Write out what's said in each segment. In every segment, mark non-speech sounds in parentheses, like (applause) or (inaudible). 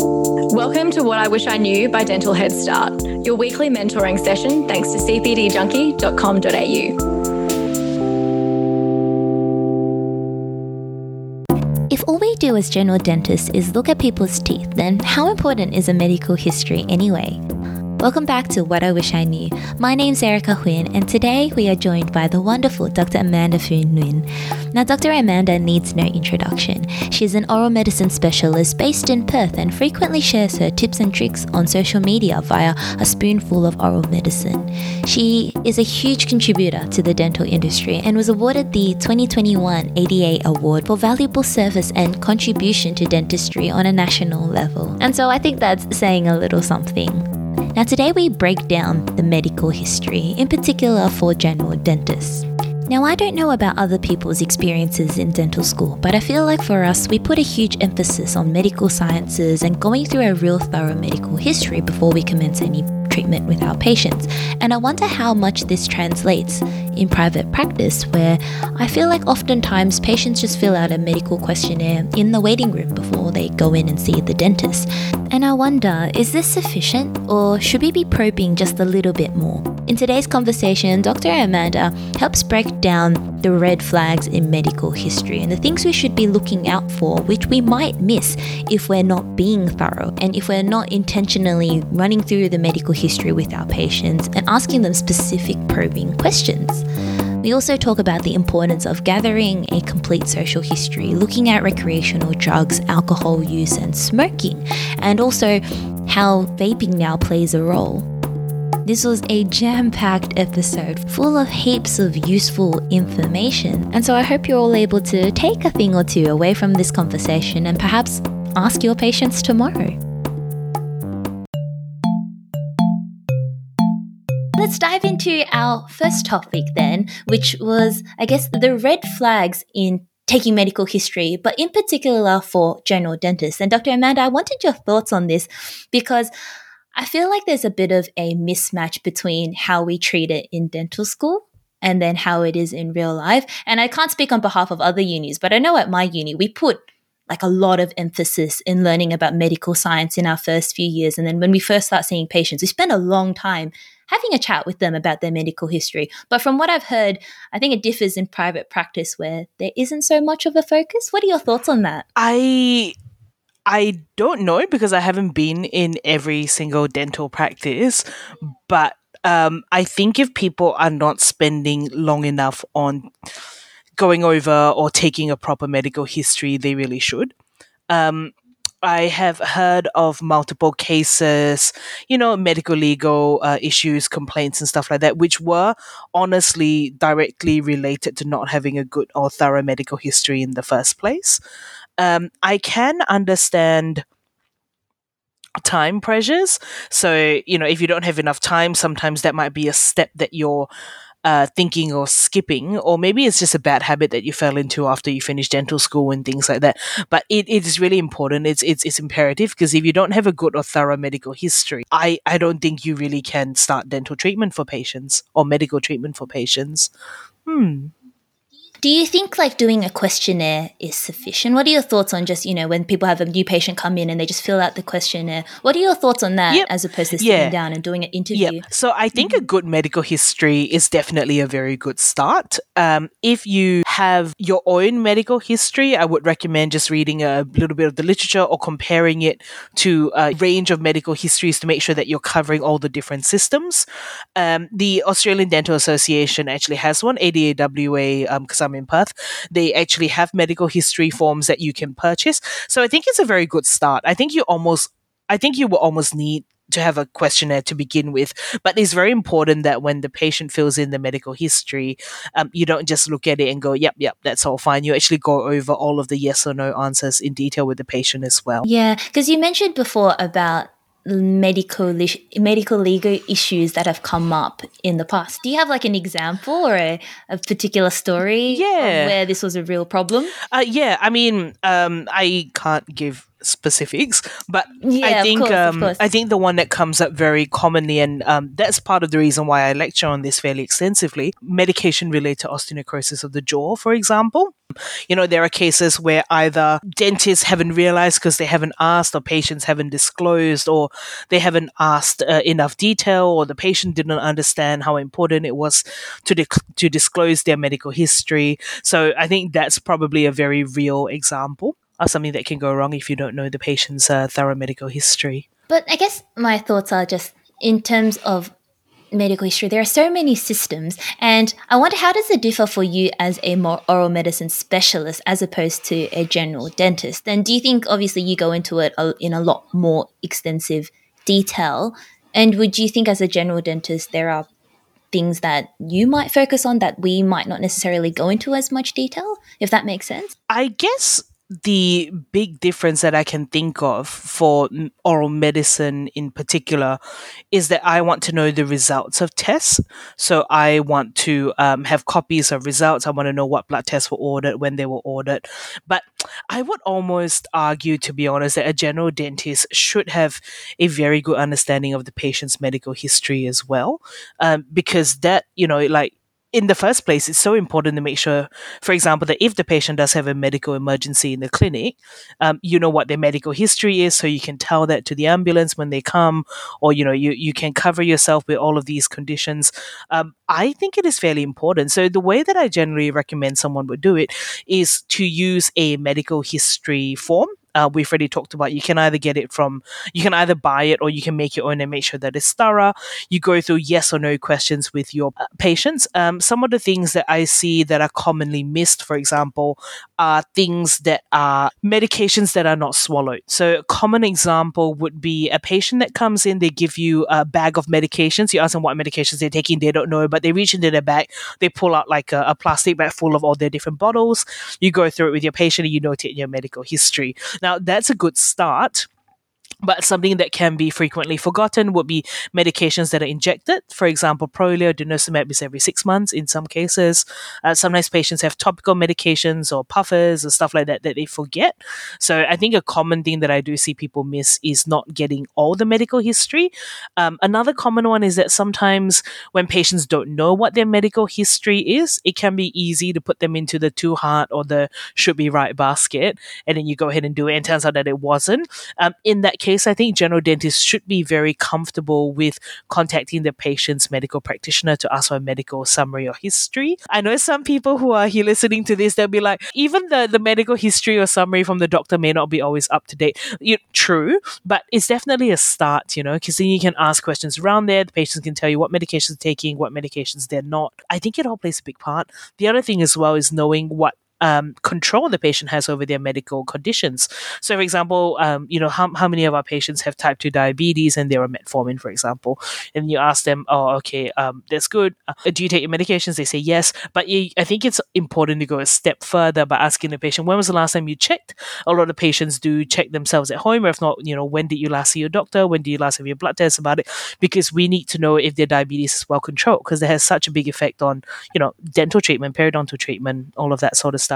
Welcome to What I Wish I Knew by Dental Head Start, your weekly mentoring session thanks to cpdjunkie.com.au. If all we do as general dentists is look at people's teeth, then how important is a medical history anyway? Welcome back to What I Wish I Knew. My name's Erica Huynh, and today we are joined by the wonderful Dr. Amanda Phoon Nguyen. Now, Dr. Amanda needs no introduction. She's an oral medicine specialist based in Perth and frequently shares her tips and tricks on social media via a spoonful of oral medicine. She is a huge contributor to the dental industry and was awarded the 2021 ADA Award for valuable service and contribution to dentistry on a national level. And so I think that's saying a little something. Now, today we break down the medical history, in particular for general dentists. Now, I don't know about other people's experiences in dental school, but I feel like for us, we put a huge emphasis on medical sciences and going through a real thorough medical history before we commence any treatment with our patients. And I wonder how much this translates in private practice, where I feel like oftentimes patients just fill out a medical questionnaire in the waiting room before they go in and see the dentist. And I wonder, is this sufficient or should we be probing just a little bit more? In today's conversation, Dr. Amanda helps break down the red flags in medical history and the things we should be looking out for, which we might miss if we're not being thorough and if we're not intentionally running through the medical history with our patients and asking them specific probing questions. We also talk about the importance of gathering a complete social history, looking at recreational drugs, alcohol use, and smoking, and also how vaping now plays a role. This was a jam packed episode full of heaps of useful information, and so I hope you're all able to take a thing or two away from this conversation and perhaps ask your patients tomorrow. Let's dive into our first topic then, which was, I guess, the red flags in taking medical history, but in particular for general dentists. And Dr. Amanda, I wanted your thoughts on this because I feel like there's a bit of a mismatch between how we treat it in dental school and then how it is in real life. And I can't speak on behalf of other unis, but I know at my uni, we put like a lot of emphasis in learning about medical science in our first few years. And then when we first start seeing patients, we spend a long time having a chat with them about their medical history. But from what I've heard, I think it differs in private practice where there isn't so much of a focus. What are your thoughts on that? I I don't know because I haven't been in every single dental practice, but um, I think if people are not spending long enough on going over or taking a proper medical history, they really should. Um, I have heard of multiple cases, you know, medical legal uh, issues, complaints, and stuff like that, which were honestly directly related to not having a good or thorough medical history in the first place. Um, I can understand time pressures. So, you know, if you don't have enough time, sometimes that might be a step that you're uh, thinking or skipping, or maybe it's just a bad habit that you fell into after you finished dental school and things like that. But it, it is really important. It's it's it's imperative because if you don't have a good or thorough medical history, I I don't think you really can start dental treatment for patients or medical treatment for patients. Hmm. Do you think like doing a questionnaire is sufficient? What are your thoughts on just, you know, when people have a new patient come in and they just fill out the questionnaire? What are your thoughts on that yep. as opposed to sitting yeah. down and doing an interview? Yep. So I think mm-hmm. a good medical history is definitely a very good start. Um, if you have your own medical history, I would recommend just reading a little bit of the literature or comparing it to a range of medical histories to make sure that you're covering all the different systems. Um, the Australian Dental Association actually has one, ADAWA, because um, I'm in Perth. They actually have medical history forms that you can purchase. So I think it's a very good start. I think you almost, I think you will almost need to have a questionnaire to begin with. But it's very important that when the patient fills in the medical history, um, you don't just look at it and go, yep, yep, that's all fine. You actually go over all of the yes or no answers in detail with the patient as well. Yeah, because you mentioned before about medical medical legal issues that have come up in the past. Do you have like an example or a, a particular story yeah. where this was a real problem? Uh, yeah, I mean, um, I can't give specifics, but Yeah, I think course, um. I think the one that comes up very commonly, and um, that's part of the reason why I lecture on this fairly extensively. Medication related osteonecrosis of the jaw, for example. You know, there are cases where either dentists haven't realized because they haven't asked, or patients haven't disclosed, or they haven't asked uh, enough detail, or the patient didn't understand how important it was to dec to disclose their medical history. So I think that's probably a very real example of something that can go wrong if you don't know the patient's uh, thorough medical history. But I guess my thoughts are just in terms of medical history, there are so many systems, and I wonder how does it differ for you as a more oral medicine specialist as opposed to a general dentist? And do you think, obviously, you go into it in a lot more extensive detail? And would you think, as a general dentist, there are things that you might focus on that we might not necessarily go into as much detail, if that makes sense? I guess the big difference that I can think of for oral medicine in particular is that I want to know the results of tests. So I want to um, have copies of results. I want to know what blood tests were ordered, when they were ordered. But I would almost argue, to be honest, that a general dentist should have a very good understanding of the patient's medical history as well. Um, because that, you know, like, in the first place, it's so important to make sure, for example, that if the patient does have a medical emergency in the clinic, um, you know what their medical history is, so you can tell that to the ambulance when they come, or you know you you can cover yourself with all of these conditions. Um, I think it is fairly important. So the way that I generally recommend someone would do it is to use a medical history form. Uh, we've already talked about you can either get it from you can either buy it or you can make your own and make sure that it's thorough. You go through yes or no questions with your uh, patients. Um, some of the things that i see that are commonly missed for example are things that are medications that are not swallowed. So a common example would be a patient that comes in they give you a bag of medications. You ask them what medications they're taking they don't know but they reach into their bag they pull out like a, a plastic bag full of all their different bottles. You go through it with your patient and you note it in your medical history now, that's a good start. But something that can be frequently forgotten would be medications that are injected. For example, Prolia, denosumab is every six months in some cases. Uh, sometimes patients have topical medications or puffers or stuff like that that they forget. So I think a common thing that I do see people miss is not getting all the medical history. Um, another common one is that sometimes when patients don't know what their medical history is, it can be easy to put them into the too hard or the should be right basket, and then you go ahead and do it, and turns out that it wasn't. Um, in that case, I think general dentists should be very comfortable with contacting the patient's medical practitioner to ask for a medical summary or history. I know some people who are here listening to this, they'll be like, even the, the medical history or summary from the doctor may not be always up to date. You, true, but it's definitely a start, you know, because then you can ask questions around there. The patients can tell you what medications they're taking, what medications they're not. I think it all plays a big part. The other thing as well is knowing what um, control the patient has over their medical conditions. So, for example, um, you know, how, how many of our patients have type 2 diabetes and they're on metformin, for example? And you ask them, oh, okay, um, that's good. Uh, do you take your medications? They say yes. But you, I think it's important to go a step further by asking the patient, when was the last time you checked? A lot of patients do check themselves at home, or if not, you know, when did you last see your doctor? When did you last have your blood test about it? Because we need to know if their diabetes is well controlled because it has such a big effect on, you know, dental treatment, periodontal treatment, all of that sort of stuff.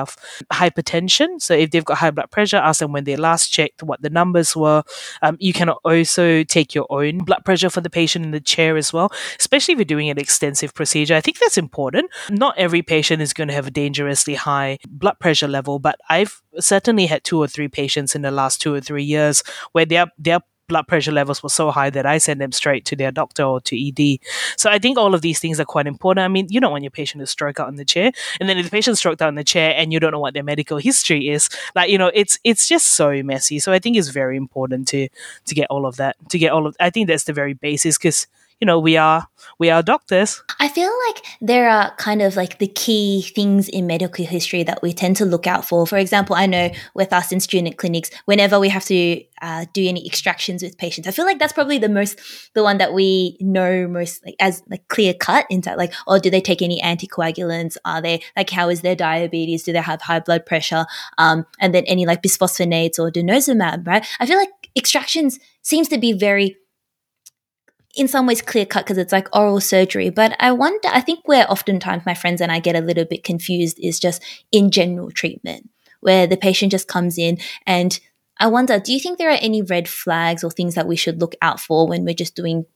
Hypertension. So if they've got high blood pressure, ask them when they last checked, what the numbers were. Um, you can also take your own blood pressure for the patient in the chair as well, especially if you're doing an extensive procedure. I think that's important. Not every patient is going to have a dangerously high blood pressure level, but I've certainly had two or three patients in the last two or three years where their their blood pressure levels were so high that I send them straight to their doctor or to ED. So I think all of these things are quite important. I mean, you don't want your patient to stroke out in the chair, and then if the patient stroked out in the chair and you don't know what their medical history is, like you know, it's it's just so messy. So I think it's very important to to get all of that, to get all of. I think that's the very basis because you know we are we are doctors. I feel like there are kind of like the key things in medical history that we tend to look out for. For example, I know with us in student clinics, whenever we have to uh, do any extractions with patients, I feel like that's probably the most the one that we know most like as like clear cut into like, oh, do they take any anticoagulants? Are they like how is their diabetes? Do they have high blood pressure? Um, and then any like bisphosphonates or denosumab, right? I feel like extractions seems to be very in some ways clear cut because it's like oral surgery. But I wonder, I think where oftentimes my friends and I get a little bit confused is just in general treatment, where the patient just comes in and I wonder, do you think there are any red flags or things that we should look out for when we're just doing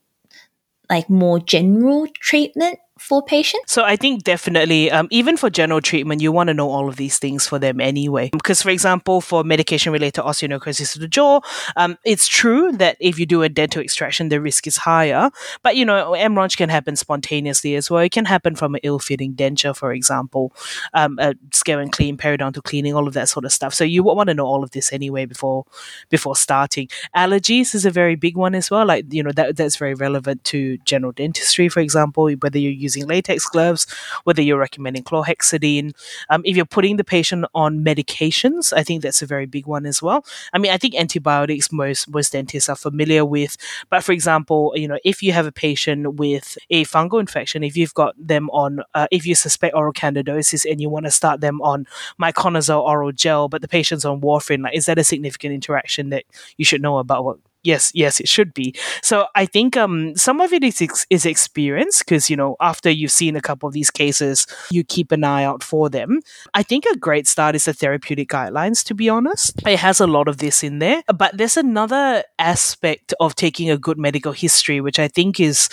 like more general treatment for patients? So I think definitely, um, even for general treatment, you want to know all of these things for them anyway. Because, for example, for medication-related osteonecrosis of the jaw, um, it's true that if you do a dental extraction, the risk is higher. But you know, MRONJ can happen spontaneously as well. It can happen from an ill-fitting denture, for example, um, a scale and clean, periodontal cleaning, all of that sort of stuff. So you want to know all of this anyway before before starting. Allergies is a very big one as well. Like you know, that that's very relevant to general dentistry, for example, whether you're using using latex gloves, whether you're recommending chlorhexidine. Um, if you're putting the patient on medications, I think that's a very big one as well. I mean, I think antibiotics most most dentists are familiar with, but for example, you know, if you have a patient with a fungal infection, if you've got them on, uh, if you suspect oral candidosis and you want to start them on miconazole oral gel, but the patient's on warfarin, like, is that a significant interaction that you should know about? What yes, yes, it should be. So I think um, some of it is ex- is experience because you know after you've seen a couple of these cases, you keep an eye out for them. I think a great start is the therapeutic guidelines. To be honest, it has a lot of this in there, but there's another aspect of taking a good medical history, which I think is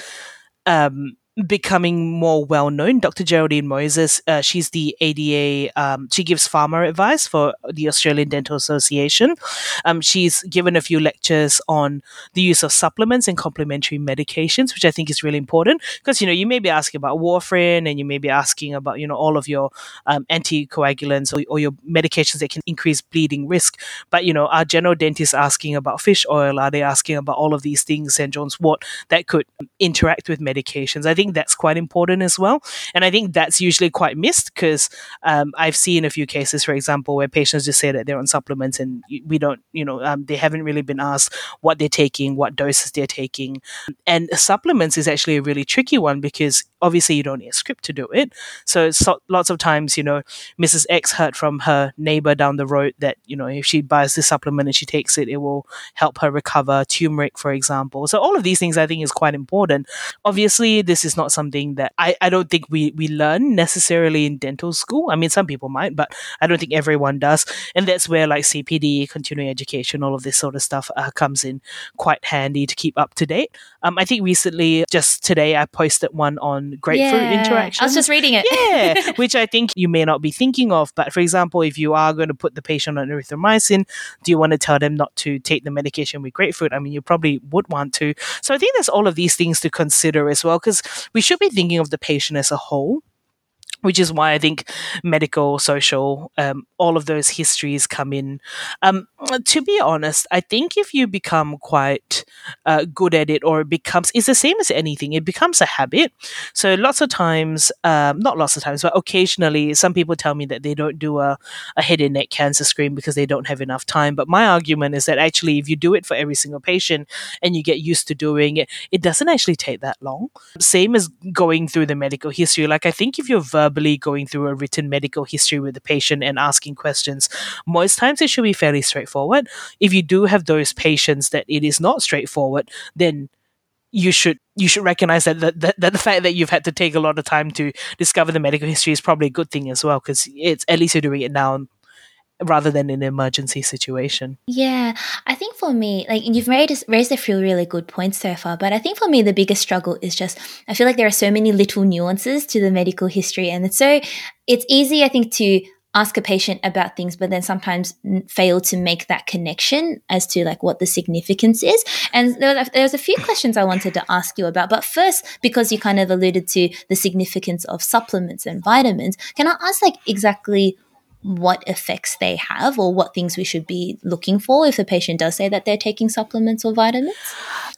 um, becoming more well known. Dr. Geraldine Moses, uh, she's the ADA, um, she gives pharma advice for the Australian Dental Association. Um, she's given a few lectures on the use of supplements and complementary medications, which I think is really important because, you know, you may be asking about warfarin and you may be asking about, you know, all of your um, anticoagulants or, or your medications that can increase bleeding risk. But, you know, our general dentists asking about fish oil? Are they asking about all of these things, St. John's wort, that could interact with medications? I think think that's quite important as well. And I think that's usually quite missed because um, I've seen a few cases, for example, where patients just say that they're on supplements and we don't, you know, um, they haven't really been asked what they're taking, what doses they're taking. And supplements is actually a really tricky one because obviously you don't need a script to do it. So, so lots of times, you know, Mrs. X heard from her neighbor down the road that, you know, if she buys this supplement and she takes it, it will help her recover turmeric, for example. So all of these things I think is quite important. Obviously, this is not something that I, I don't think we, we learn necessarily in dental school. I mean, some people might, but I don't think everyone does. And that's where like CPD, continuing education, all of this sort of stuff uh, comes in quite handy to keep up to date. Um, I think recently, just today, I posted one on grapefruit yeah, interaction. I was just reading it. yeah, (laughs) which I think you may not be thinking of. But for example, if you are going to put the patient on erythromycin, do you want to tell them not to take the medication with grapefruit? I mean, you probably would want to. So I think there's all of these things to consider as well, because we should be thinking of the patient as a whole which is why I think medical, social, um, all of those histories come in. Um, to be honest, I think if you become quite uh, good at it, or it becomes, it's the same as anything, it becomes a habit. So lots of times, um, not lots of times, but occasionally, some people tell me that they don't do a, a head and neck cancer screen because they don't have enough time. But my argument is that actually, if you do it for every single patient and you get used to doing it, it doesn't actually take that long. Same as going through the medical history. Like, I think if you're verbally going through a written medical history with the patient and asking questions, most times it should be fairly straightforward. If you do have those patients that it is not straightforward, then you should you should recognize that, that, that, that the fact that you've had to take a lot of time to discover the medical history is probably a good thing as well because it's at least you're doing it now rather than an emergency situation. Yeah, I think for me, like you've raised raised a few really good points so far, but I think for me the biggest struggle is just I feel like there are so many little nuances to the medical history, and it's so it's easy I think to ask a patient about things but then sometimes fail to make that connection as to like what the significance is and there, there's a few (coughs) questions i wanted to ask you about but first because you kind of alluded to the significance of supplements and vitamins can i ask like exactly what effects they have or what things we should be looking for if the patient does say that they're taking supplements or vitamins?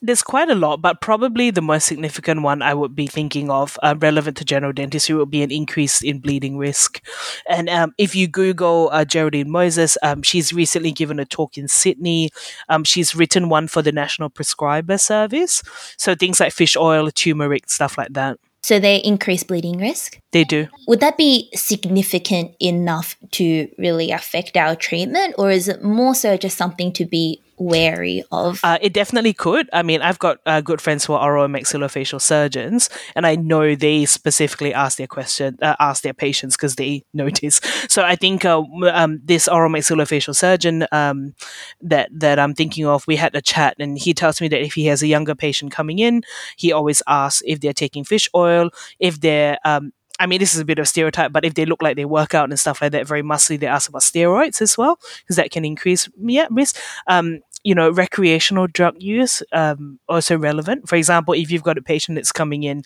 There's quite a lot, but probably the most significant one I would be thinking of, uh, relevant to general dentistry, would be an increase in bleeding risk. And um, if you Google uh, Geraldine Moses, um, she's recently given a talk in Sydney. Um, she's written one for the National Prescriber Service. So things like fish oil, turmeric, stuff like that. So they increase bleeding risk? They do. Would that be significant enough to really affect our treatment, or is it more so just something to be wary of? Uh, it definitely could. I mean, I've got uh, good friends who are oral and maxillofacial surgeons, and I know they specifically ask their question, uh, ask their patients because they (laughs) notice. So I think uh, um, this oral maxillofacial surgeon um, that that I'm thinking of, we had a chat, and he tells me that if he has a younger patient coming in, he always asks if they're taking fish oil, if they're um, I mean, this is a bit of a stereotype, but if they look like they work out and stuff like that, very muscly, they ask about steroids as well, because that can increase yeah, risk. Um, you know, recreational drug use um, also relevant. For example, if you've got a patient that's coming in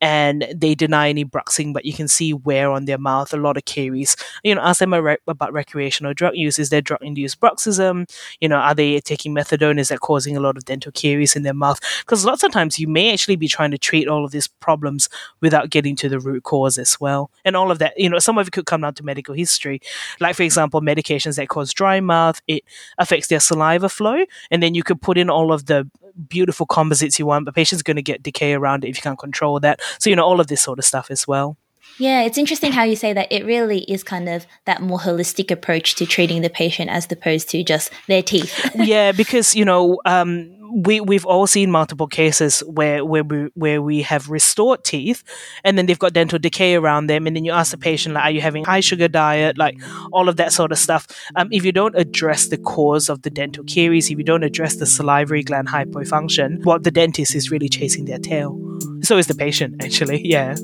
and they deny any bruxing, but you can see wear on their mouth, a lot of caries. You know, ask them about recreational drug use. Is there drug induced bruxism? You know, are they taking methadone? Is that causing a lot of dental caries in their mouth? Because lots of times you may actually be trying to treat all of these problems without getting to the root cause as well. And all of that, you know, some of it could come down to medical history. Like, for example, medications that cause dry mouth, it affects their saliva flow. And then you could put in all of the beautiful composites you want, but patient's going to get decay around it if you can't control that. So, you know, all of this sort of stuff as well. Yeah, it's interesting how you say that. It really is kind of that more holistic approach to treating the patient as opposed to just their teeth. (laughs) yeah, because, you know, um, we we've all seen multiple cases where where we where we have restored teeth and then they've got dental decay around them and then you ask the patient like are you having high sugar diet? Like all of that sort of stuff. Um, if you don't address the cause of the dental caries if you don't address the salivary gland hypofunction what the dentist is really chasing their tail. So is the patient actually. (laughs) Yeah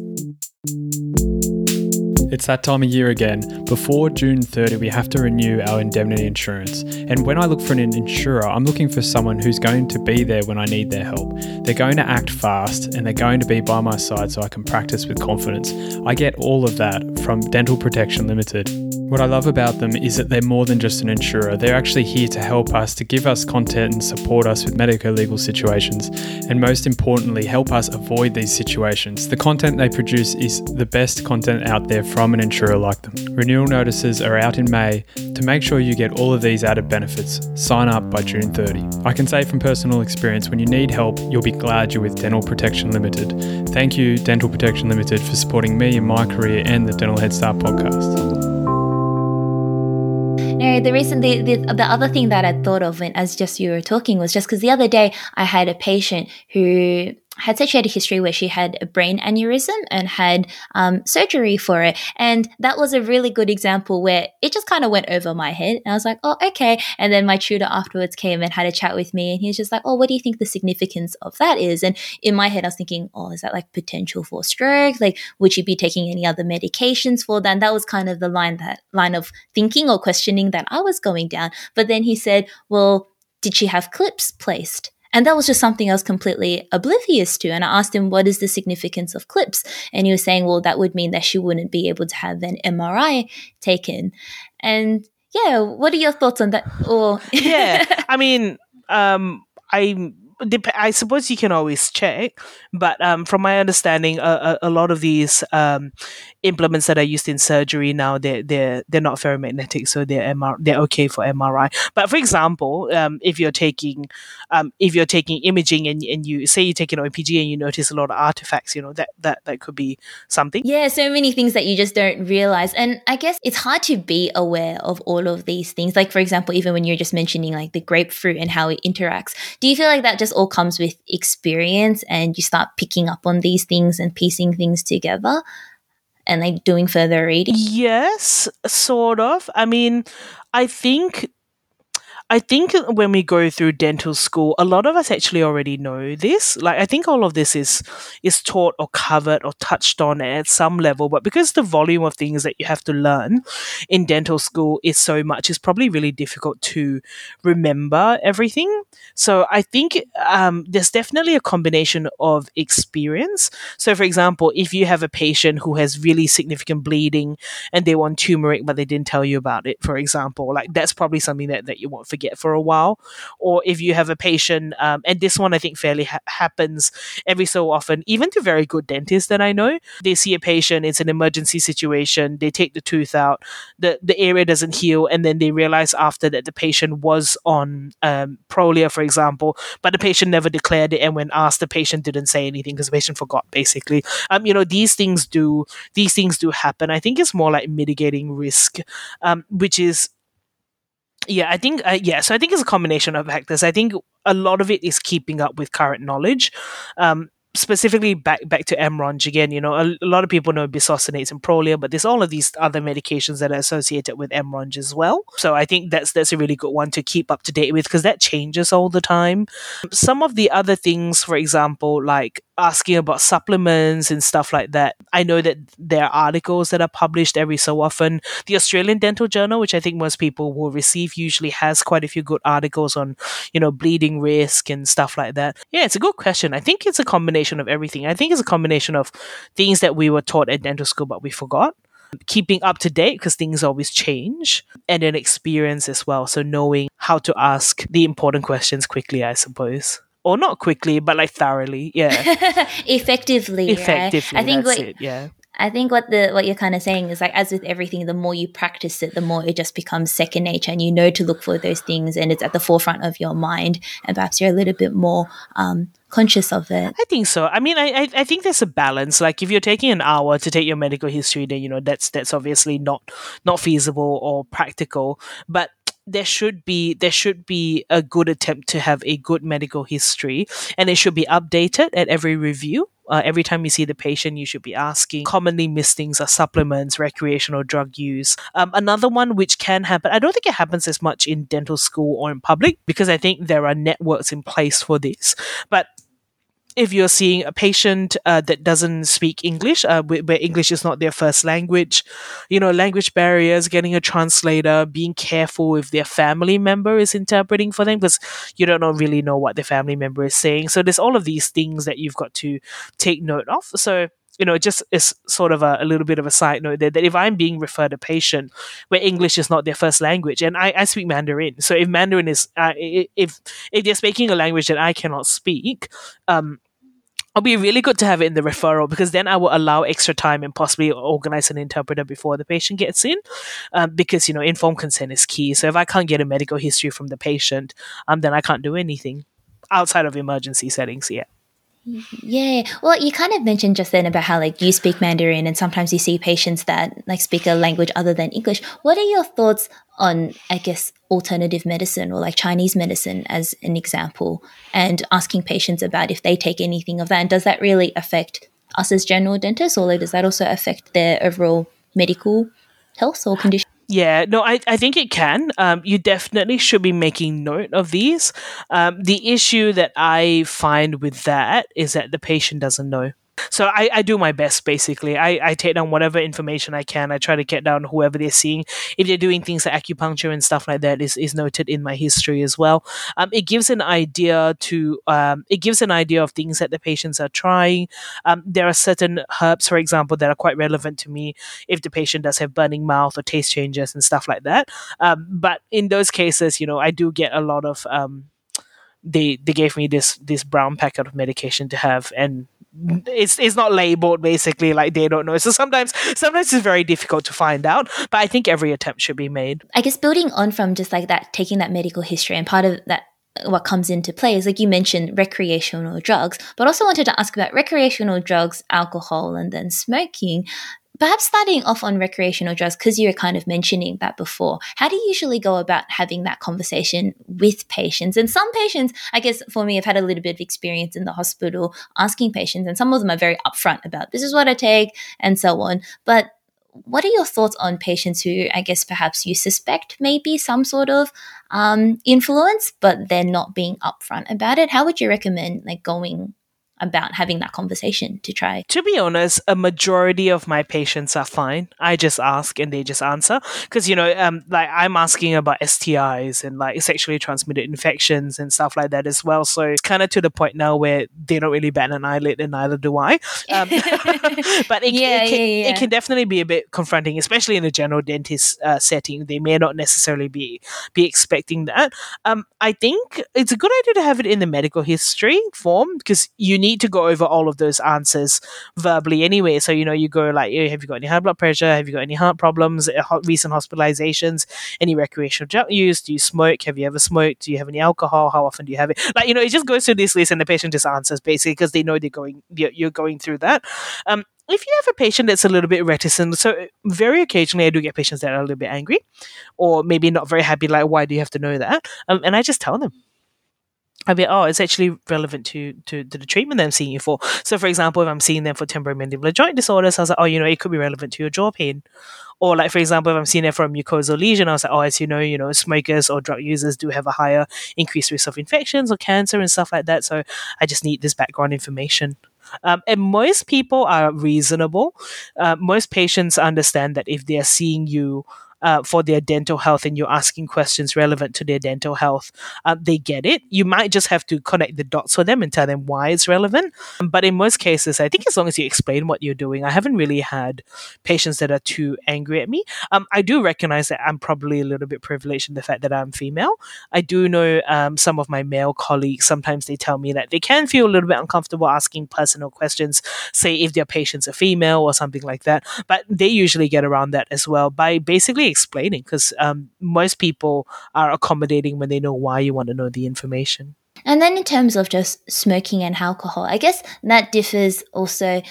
it's that time of year again. Before June 30, we have to renew our indemnity insurance. And when I look for an insurer, I'm looking for someone who's going to be there when I need their help. They're going to act fast and they're going to be by my side so I can practice with confidence. I get all of that from Dental Protection Limited. What I love about them is that they're more than just an insurer. They're actually here to help us, to give us content and support us with medico legal situations, and most importantly, help us avoid these situations. The content they produce is the best content out there from an insurer like them. Renewal notices are out in May. To make sure you get all of these added benefits, sign up by June 30. I can say from personal experience, when you need help, you'll be glad you're with Dental Protection Limited. Thank you, Dental Protection Limited, for supporting me in my career and the Dental Head Start podcast. The reason the, the, the other thing that I thought of when, as just you were talking was just because the other day I had a patient who had said she had a history where she had a brain aneurysm and had um, surgery for it. And that was a really good example where it just kind of went over my head. And I was like, oh, okay. And then my tutor afterwards came and had a chat with me. And he was just like, oh, what do you think the significance of that is? And in my head, I was thinking, oh, is that like potential for stroke? Like, would she be taking any other medications for that? And that was kind of the line that line of thinking or questioning that I was going down. But then he said, well, did she have clips placed? And that was just something I was completely oblivious to. And I asked him, what is the significance of clips? And he was saying, well, that would mean that she wouldn't be able to have an MRI taken. And yeah, what are your thoughts on that? Or yeah, (laughs) I mean, um, I I suppose you can always check, but um, from my understanding, a, a, a lot of these um, implements that are used in surgery now they're they're they're not ferromagnetic, so they're MR, they're okay for MRI. But for example, um, if you're taking um, if you're taking imaging and, and you say you take an OPG and you notice a lot of artifacts, you know that that that could be something. Yeah, so many things that you just don't realize, and I guess it's hard to be aware of all of these things. Like for example, even when you're just mentioning like the grapefruit and how it interacts, do you feel like that just all comes with experience and you start picking up on these things and piecing things together? and like doing further reading? Yes, sort of. I mean, I think I think when we go through dental school, a lot of us actually already know this. Like I think all of this is is taught or covered or touched on at some level, but because the volume of things that you have to learn in dental school is so much, it's probably really difficult to remember everything. So I think um, there's definitely a combination of experience. So for example, if you have a patient who has really significant bleeding and they want turmeric but they didn't tell you about it, for example, like that's probably something that, that you won't forget for a while. Or if you have a patient, um, and this one I think fairly ha- happens every so often, even to very good dentists that I know, they see a patient, it's an emergency situation, they take the tooth out, the, the area doesn't heal, and then they realize after that the patient was on um, Prolia, for example, but the patient never declared it, and when asked, the patient didn't say anything because the patient forgot, basically. Um, you know, these things do these things do happen. I think it's more like mitigating risk, um, which is yeah, I think uh, yeah. So I think it's a combination of factors. I think a lot of it is keeping up with current knowledge. Um, specifically back back to MRONJ again, you know, a, a, lot of people know bisphosphonates and Prolia, but there's all of these other medications that are associated with MRONJ as well. So I think that's that's a really good one to keep up to date with because that changes all the time. Some of the other things, for example, like asking about supplements and stuff like that. I know that there are articles that are published every so often. The Australian Dental Journal, which I think most people will receive, usually has quite a few good articles on, you know, bleeding risk and stuff like that. Yeah, it's a good question. I think it's a combination of everything. I think it's a combination of things that we were taught at dental school but we forgot. Keeping up to date because things always change, and then experience as well. So, knowing how to ask the important questions quickly, I suppose or not quickly, but like thoroughly. Yeah, effectively. (laughs) Effectively, right? I think what, it, Yeah. I think what the what you're kind of saying is like as with everything, the more you practice it, the more it just becomes second nature, and you know to look for those things, and it's at the forefront of your mind, and perhaps you're a little bit more um, conscious of it. I think so. I mean, I, I think there's a balance. Like if you're taking an hour to take your medical history, then you know that's that's obviously not not feasible or practical. But there should be there should be a good attempt to have a good medical history and it should be updated at every review uh, every time you see the patient, you should be asking. Commonly missed things are supplements, recreational drug use. Um, another one which can happen, I don't think it happens as much in dental school or in public because I think there are networks in place for this. But if you're seeing a patient uh, that doesn't speak English, uh, where English is not their first language, you know, language barriers, getting a translator, being careful if their family member is interpreting for them because you don't know, really know what the family member is saying. So there's all of these things that you've got to take note of. So you know, just is sort of a, a, little bit of a side note there that if I'm being referred a patient where English is not their first language, and I, I speak Mandarin, so if Mandarin is uh, if if they're speaking a language that I cannot speak, um, it'll be really good to have it in the referral because then I will allow extra time and possibly organize an interpreter before the patient gets in. Um, because, you know, informed consent is key. So if I can't get a medical history from the patient, um, then I can't do anything outside of emergency settings. Yeah. Yeah. Well, you kind of mentioned just then about how like you speak Mandarin and sometimes you see patients that like speak a language other than English. What are your thoughts on, I guess, alternative medicine or like Chinese medicine as an example and asking patients about if they take anything of that? And does that really affect us as general dentists or does that also affect their overall medical health or condition? Yeah, no, I, I think it can. Um, you definitely should be making note of these. Um, the issue that I find with that is that the patient doesn't know. So I, I do my best basically. I, I take down whatever information I can. I try to get down whoever they're seeing. If they're doing things like acupuncture and stuff like that is, is noted in my history as well. Um, it gives an idea to um, it gives an idea of things that the patients are trying. Um, there are certain herbs, for example, that are quite relevant to me if the patient does have burning mouth or taste changes and stuff like that. Um, but in those cases, you know, I do get a lot of um, they they gave me this this brown packet of medication to have and it's it's not labeled basically like they don't know. So sometimes sometimes it's very difficult to find out but i think every attempt should be made. I guess building on from just like that taking that medical history and part of that what comes into play is like you mentioned recreational drugs but also wanted to ask about recreational drugs alcohol and then smoking perhaps starting off on recreational drugs because you were kind of mentioning that before. How do you usually go about having that conversation with patients? And some patients i guess for me i've had a little bit of experience in the hospital asking patients and some of them are very upfront about this is what i take and so on. But what are your thoughts on patients who i guess perhaps you suspect may be some sort of um, influence but they're not being upfront about it? How would you recommend like going about having that conversation to try. To be honest, a majority of my patients are fine. I just ask and they just answer because you know, um, like I'm asking about STIs and like sexually transmitted infections and stuff like that as well. So it's kind of to the point now where they don't really bat an eyelid, and neither do I. Um, (laughs) (laughs) but it, yeah, it, can, yeah, yeah. it can definitely be a bit confronting, especially in a general dentist uh, setting. They may not necessarily be be expecting that. Um, I think it's a good idea to have it in the medical history form because you need to go over all of those answers verbally anyway. So, you know, you go like, have you got any high blood pressure? Have you got any heart problems? Uh, recent hospitalizations? Any recreational drug use? Do you smoke? Have you ever smoked? Do you have any alcohol? How often do you have it? Like, you know, it just goes through this list and the patient just answers basically because they know they're going, you're, going through that. Um, if you have a patient that's a little bit reticent, so very occasionally I do get patients that are a little bit angry or maybe not very happy, like, why do you have to know that? Um, and I just tell them. I'll be, oh, it's actually relevant to, to, to the treatment that I'm seeing you for. So, for example, if I'm seeing them for temporomandibular joint disorders, I was like, oh, you know, it could be relevant to your jaw pain. Or, like, for example, if I'm seeing it for a mucosal lesion, I was like, oh, as you know, you know, smokers or drug users do have a higher increased risk of infections or cancer and stuff like that. So, I just need this background information. Um, and most people are reasonable. Uh, most patients understand that if they are seeing you uh, for their dental health and you're asking questions relevant to their dental health, uh, they get it. You might just have to connect the dots for them and tell them why it's relevant. But in most cases, I think as long as you explain what you're doing, I haven't really had patients that are too angry at me. Um, I do recognize that I'm probably a little bit privileged in the fact that I'm female. I do know um, some of my male colleagues, sometimes they tell me that they can feel a little bit uncomfortable asking personal questions, say if their patients are female or something like that. But they usually get around that as well by basically explaining because um, most people are accommodating when they know why you want to know the information. And then in terms of just smoking and alcohol, I guess that differs also.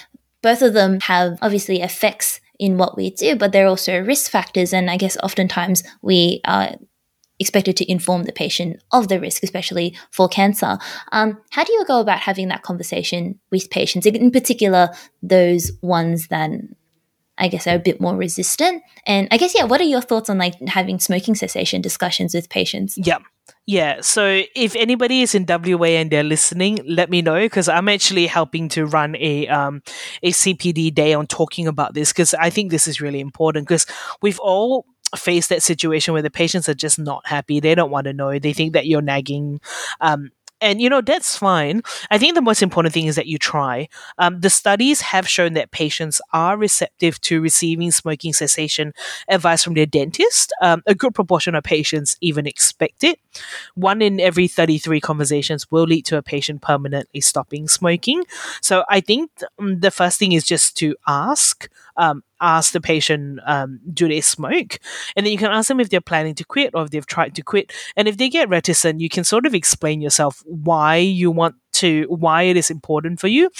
Both of them have obviously effects in what we do, but they're also risk factors. And I guess oftentimes we are expected to inform the patient of the risk, especially for cancer. Um, how do you go about having that conversation with patients, in particular those ones that I guess are a bit more resistant. And I guess yeah, what are your thoughts on like having smoking cessation discussions with patients? Yeah. Yeah, so if anybody is in WA and they're listening, let me know because I'm actually helping to run a um, a CPD day on talking about this because I think this is really important because we've all faced that situation where the patients are just not happy. They don't want to know. They think that you're nagging. Um, and you know that's fine. I think the most important thing is that you try. Um, the studies have shown that patients are receptive to receiving smoking cessation advice from their dentist. Um, a good proportion of patients even expect it. One in every thirty-three conversations will lead to a patient permanently stopping smoking. So I think th- the first thing is just to ask. Um, ask the patient, um, do they smoke? And then you can ask them if they're planning to quit or if they've tried to quit. And if they get reticent, you can sort of explain yourself why you want to, why it is important for you.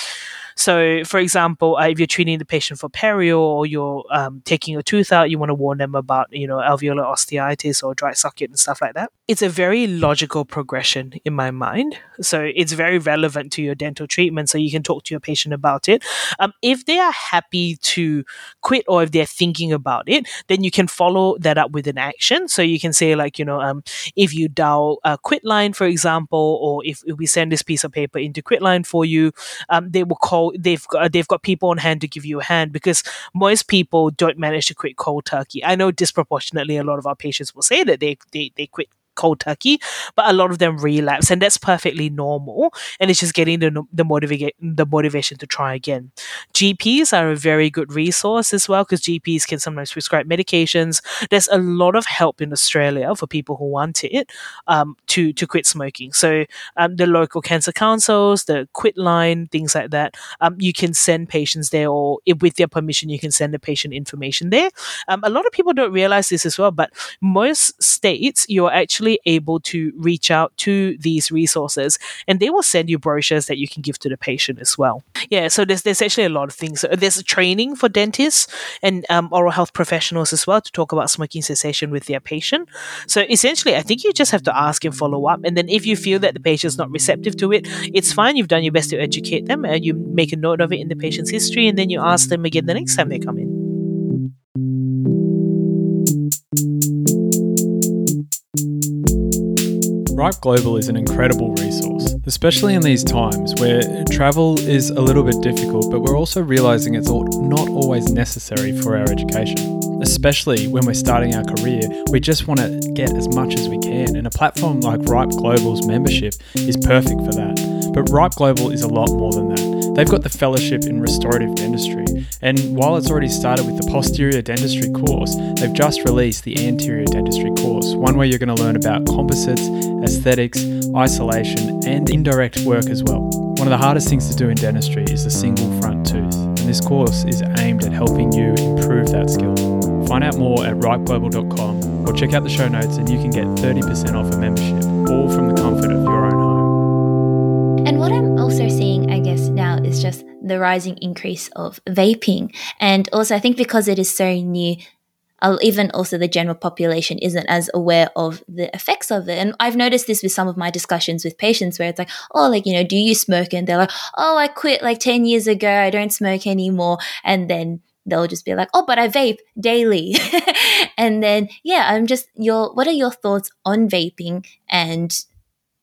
So, for example, uh, if you're treating the patient for perio or you're um, taking a tooth out, you want to warn them about, you know, alveolar osteitis or dry socket and stuff like that. It's a very logical progression in my mind. So, it's very relevant to your dental treatment. So, you can talk to your patient about it. Um, if they are happy to quit or if they're thinking about it, then you can follow that up with an action. So, you can say, like, you know, um, if you dial a quit line, for example, or if, we send this piece of paper into quitline for you, um, they will call they've got they've got people on hand to give you a hand because most people don't manage to quit cold turkey. I know disproportionately a lot of our patients will say that they they, they quit cold turkey, but a lot of them relapse, and that's perfectly normal. And it's just getting the the motivation the motivation to try again. GPs are a very good resource as well because GPs can sometimes prescribe medications. There's a lot of help in Australia for people who want it um, to to quit smoking. So um, the local cancer councils, the quit line, things like that. Um, you can send patients there, or if, with their permission, you can send the patient information there. Um, a lot of people don't realize this as well, but most states you're actually actually able to reach out to these resources and they will send you brochures that you can give to the patient as well. Yeah, so there's, there's actually a lot of things. There's a training for dentists and um, oral health professionals as well to talk about smoking cessation with their patient. So essentially, I think you just have to ask and follow up. And then if you feel that the patient's not receptive to it, it's fine. You've done your best to educate them and you make a note of it in the patient's history and then you ask them again the next time they come in. Ripe Global is an incredible resource, especially in these times where travel is a little bit difficult, but we're also realizing it's not always necessary for our education. Especially when we're starting our career, we just want to get as much as we can, and a platform like Ripe Global's membership is perfect for that. But Ripe Global is a lot more than that. They've got the fellowship in restorative dentistry, and while it's already started with the posterior dentistry course, they've just released the anterior dentistry course, one where you're going to learn about composites, aesthetics, isolation, and indirect work as well. One of the hardest things to do in dentistry is the single front tooth, and this course is aimed at helping you improve that skill. Find out more at ripeglobal.com or check out the show notes and you can get 30% off a membership, all from the comfort of your own home. And what I'm also seeing, I guess, now is just the rising increase of vaping. And also, I think because it is so new, even also the general population isn't as aware of the effects of it. And I've noticed this with some of my discussions with patients where it's like, oh, like, you know, do you smoke? And they're like, oh, I quit like 10 years ago. I don't smoke anymore. And then they'll just be like, oh, but I vape daily. (laughs) and then, yeah, I'm just, your, what are your thoughts on vaping and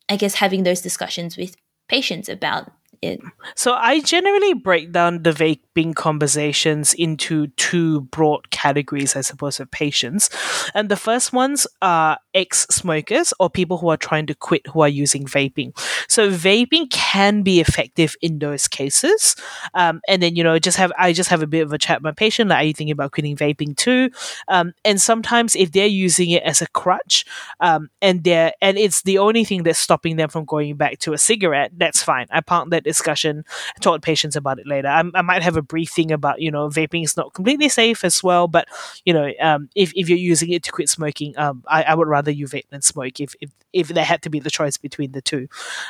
I guess having those discussions with patients about it. So I generally break down the vaping conversations into two broad categories, I suppose, of patients. And the first ones are ex smokers or people who are trying to quit who are using vaping. So vaping can be effective in those cases. Um, and then, you know, just have I just have a bit of a chat with my patient, like, are you thinking about quitting vaping too? Um, and sometimes if they're using it as a crutch, um, and they're and it's the only thing that's stopping them from going back to a cigarette, that's fine. I park that discussion, talk to patients about it later. I, I, might have a briefing about, you know, vaping is not completely safe as well, but, you know, um, if, if you're using it to quit smoking, um, I, I would rather you vape than smoke if, if, if there had to be the choice between the two.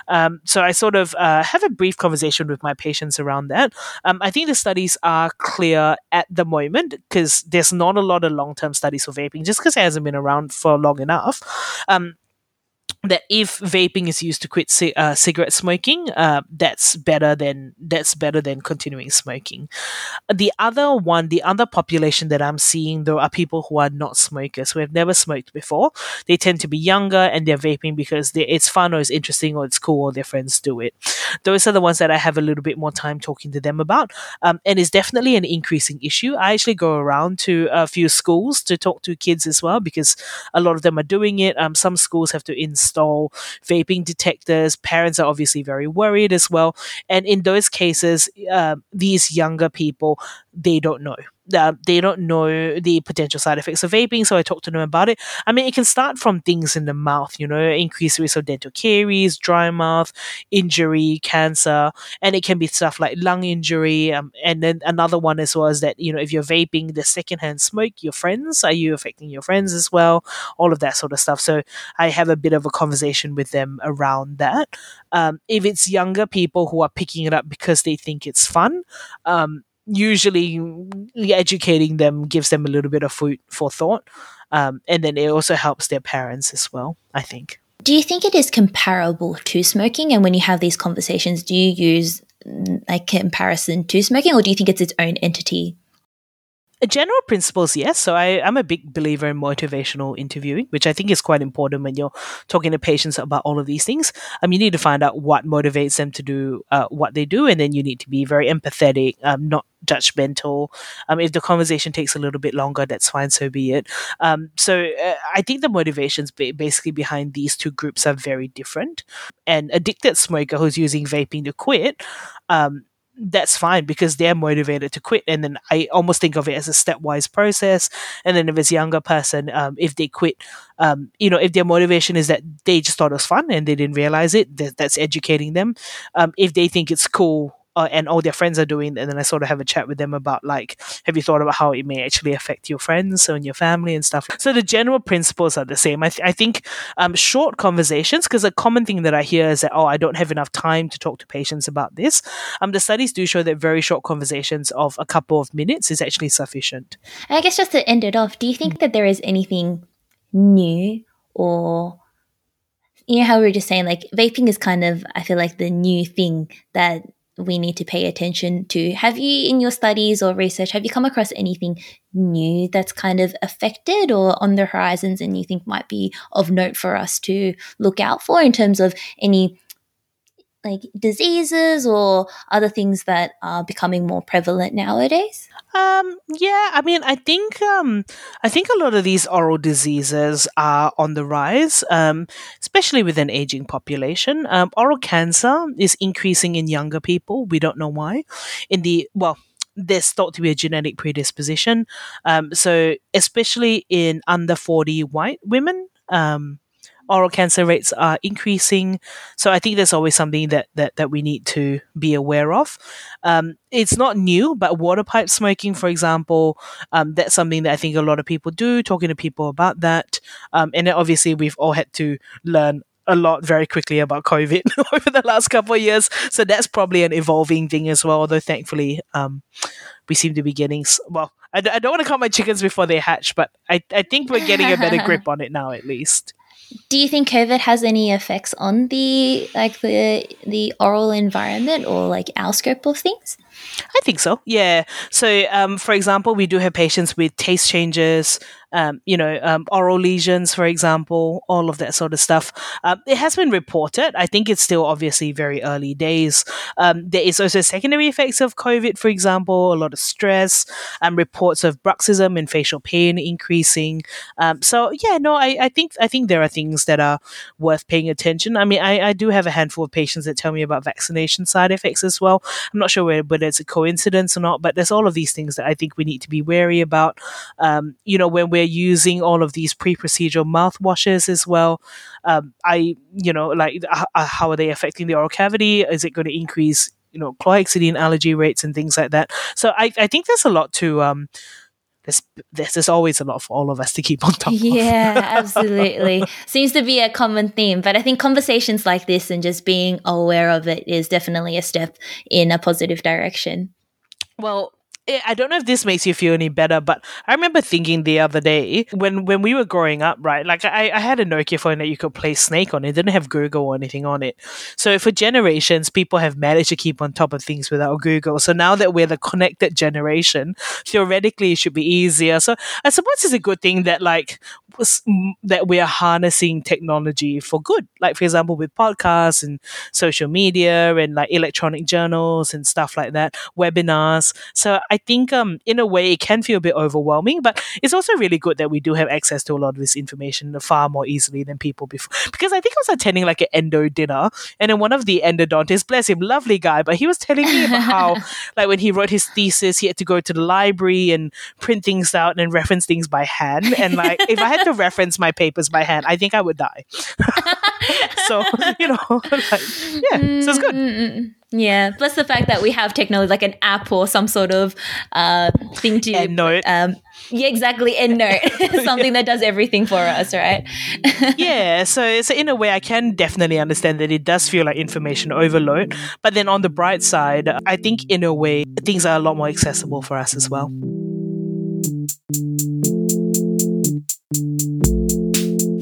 Um, so I sort of uh, have a brief conversation with my patients around that. Um, I think the studies are clear at the moment because there's not a lot of long term studies for vaping just because it hasn't been around for long enough. Um, that if vaping is used to quit c- uh, cigarette smoking, uh, that's better than that's better than continuing smoking. The other one, the other population that I'm seeing though are people who are not smokers who have never smoked before. They tend to be younger and they're vaping because they, it's fun or it's interesting or it's cool or their friends do it. Those are the ones that I have a little bit more time talking to them about, um, and it's definitely an increasing issue. I actually go around to a few schools to talk to kids as well because a lot of them are doing it. Um, some schools have to install install vaping detectors. Parents are obviously very worried as well. And in those cases, uh, these younger people, they don't know uh, they don't know the potential side effects of vaping, so I talked to them about it. I mean, it can start from things in the mouth, you know, increased risk of dental caries, dry mouth, injury, cancer, and it can be stuff like lung injury. Um, and then another one as well is that, you know, if you're vaping the secondhand smoke, your friends, are you affecting your friends as well? All of that sort of stuff. So I have a bit of a conversation with them around that. Um, if it's younger people who are picking it up because they think it's fun, um, usually educating them gives them a little bit of food for thought. Um, and then it also helps their parents as well, I think. Do you think it is comparable to smoking? And when you have these conversations, do you use like comparison to smoking or do you think it's its own entity? General principles, yes. So I, I'm a big believer in motivational interviewing, which I think is quite important when you're talking to patients about all of these things. Um, you need to find out what motivates them to do uh, what they do, and then you need to be very empathetic, um, not judgmental. Um, if the conversation takes a little bit longer, that's fine, so be it. Um, so uh, I think the motivations ba- basically behind these two groups are very different. An addicted smoker who's using vaping to quit, um, that's fine because they're motivated to quit. And then I almost think of it as a stepwise process. And then if it's a younger person, um, if they quit, um, you know, if their motivation is that they just thought it was fun and they didn't realize it, that, that's educating them. Um, if they think it's cool uh, and all their friends are doing, and then I sort of have a chat with them about like, have you thought about how it may actually affect your friends and your family and stuff. So the general principles are the same. I, th- I think um, short conversations, because a common thing that I hear is that oh, I don't have enough time to talk to patients about this. Um, the studies do show that very short conversations of a couple of minutes is actually sufficient. And I guess just to end it off, do you think that there is anything new or you know how we were just saying like vaping is kind of i feel like the new thing that we need to pay attention to. Have you, in your studies or research, have you come across anything new that's kind of affected or on the horizons and you think might be of note for us to look out for in terms of any like diseases or other things that are becoming more prevalent nowadays? Um, yeah, I mean, I think um, I think a lot of these oral diseases are on the rise, um, especially with an aging population. Um, oral cancer is increasing in younger people. We don't know why. In the well, there's thought to be a genetic predisposition. Um, so especially in under forty white women. Um, oral cancer rates are increasing. So I think there's always something that that, that we need to be aware of. Um, it's not new, but water pipe smoking, for example, um, that's something that I think a lot of people do. Talking to people about that, um, and obviously we've all had to learn a lot very quickly about COVID (laughs) over the last couple of years. So that's probably an evolving thing as well. Although thankfully, um, we seem to be getting well. I d- I don't want to count my chickens before they hatch, but I, I think we're getting a better (laughs) grip on it now, at least. Do you think COVID has any effects on the like the the oral environment or like our scope of things? I think so. Yeah. So, um, for example, we do have patients with taste changes, um, you know, um, oral lesions, for example, all of that sort of stuff. Um, it has been reported. I think it's still obviously very early days. Um, there is also secondary effects of COVID, for example, a lot of stress, and reports of bruxism and facial pain increasing. Um, so yeah, no, I, I think I think there are things that are worth paying attention. I mean, I, I do have a handful of patients that tell me about vaccination side effects as well. I'm not sure whether it's a coincidence or not, but there's all of these things that I think we need to be wary about. Um, you know, when we're using all of these pre-procedural mouthwashes as well, um, I, you know, like how are they affecting the oral cavity? Is it going to increase, you know, chlorhexidine allergy rates and things like that? So I, I think there's a lot to um, there's, there's always a lot for all of us to keep on top of. yeah, of. (laughs) absolutely. Seems to be a common theme. But I think conversations like this and just being aware of it is definitely a step in a positive direction. Well, Eh, I don't know if this makes you feel any better, but I remember thinking the other day when when we were growing up, right? Like I, I had a Nokia phone that you could play Snake on. It didn't have Google or anything on it. So for generations, people have managed to keep on top of things without Google. So now that we're the connected generation, theoretically it should be easier. So I suppose it's a good thing that like that we are harnessing technology for good. Like for example, with podcasts and social media and like electronic journals and stuff like that, webinars. So I think um in a way it can feel a bit overwhelming, but it's also really good that we do have access to a lot of this information far more easily than people before. Because I think I was attending like an endo dinner, and then one of the endodontists, bless him, lovely guy, but he was telling me about how (laughs) like when he wrote his thesis, he had to go to the library and print things out and reference things by hand. And like if I had to reference my papers by hand, I think I would die. (laughs) so you know, (laughs) like, yeah, so it's good. Yeah, plus the fact that we have technology like an app or some sort of uh, thing to EndNote. Um, yeah, exactly. EndNote, (laughs) something that does everything for us, right? yeah. So, so in a way, I can definitely understand that it does feel like information overload. But then on the bright side, I think in a way things are a lot more accessible for us as well.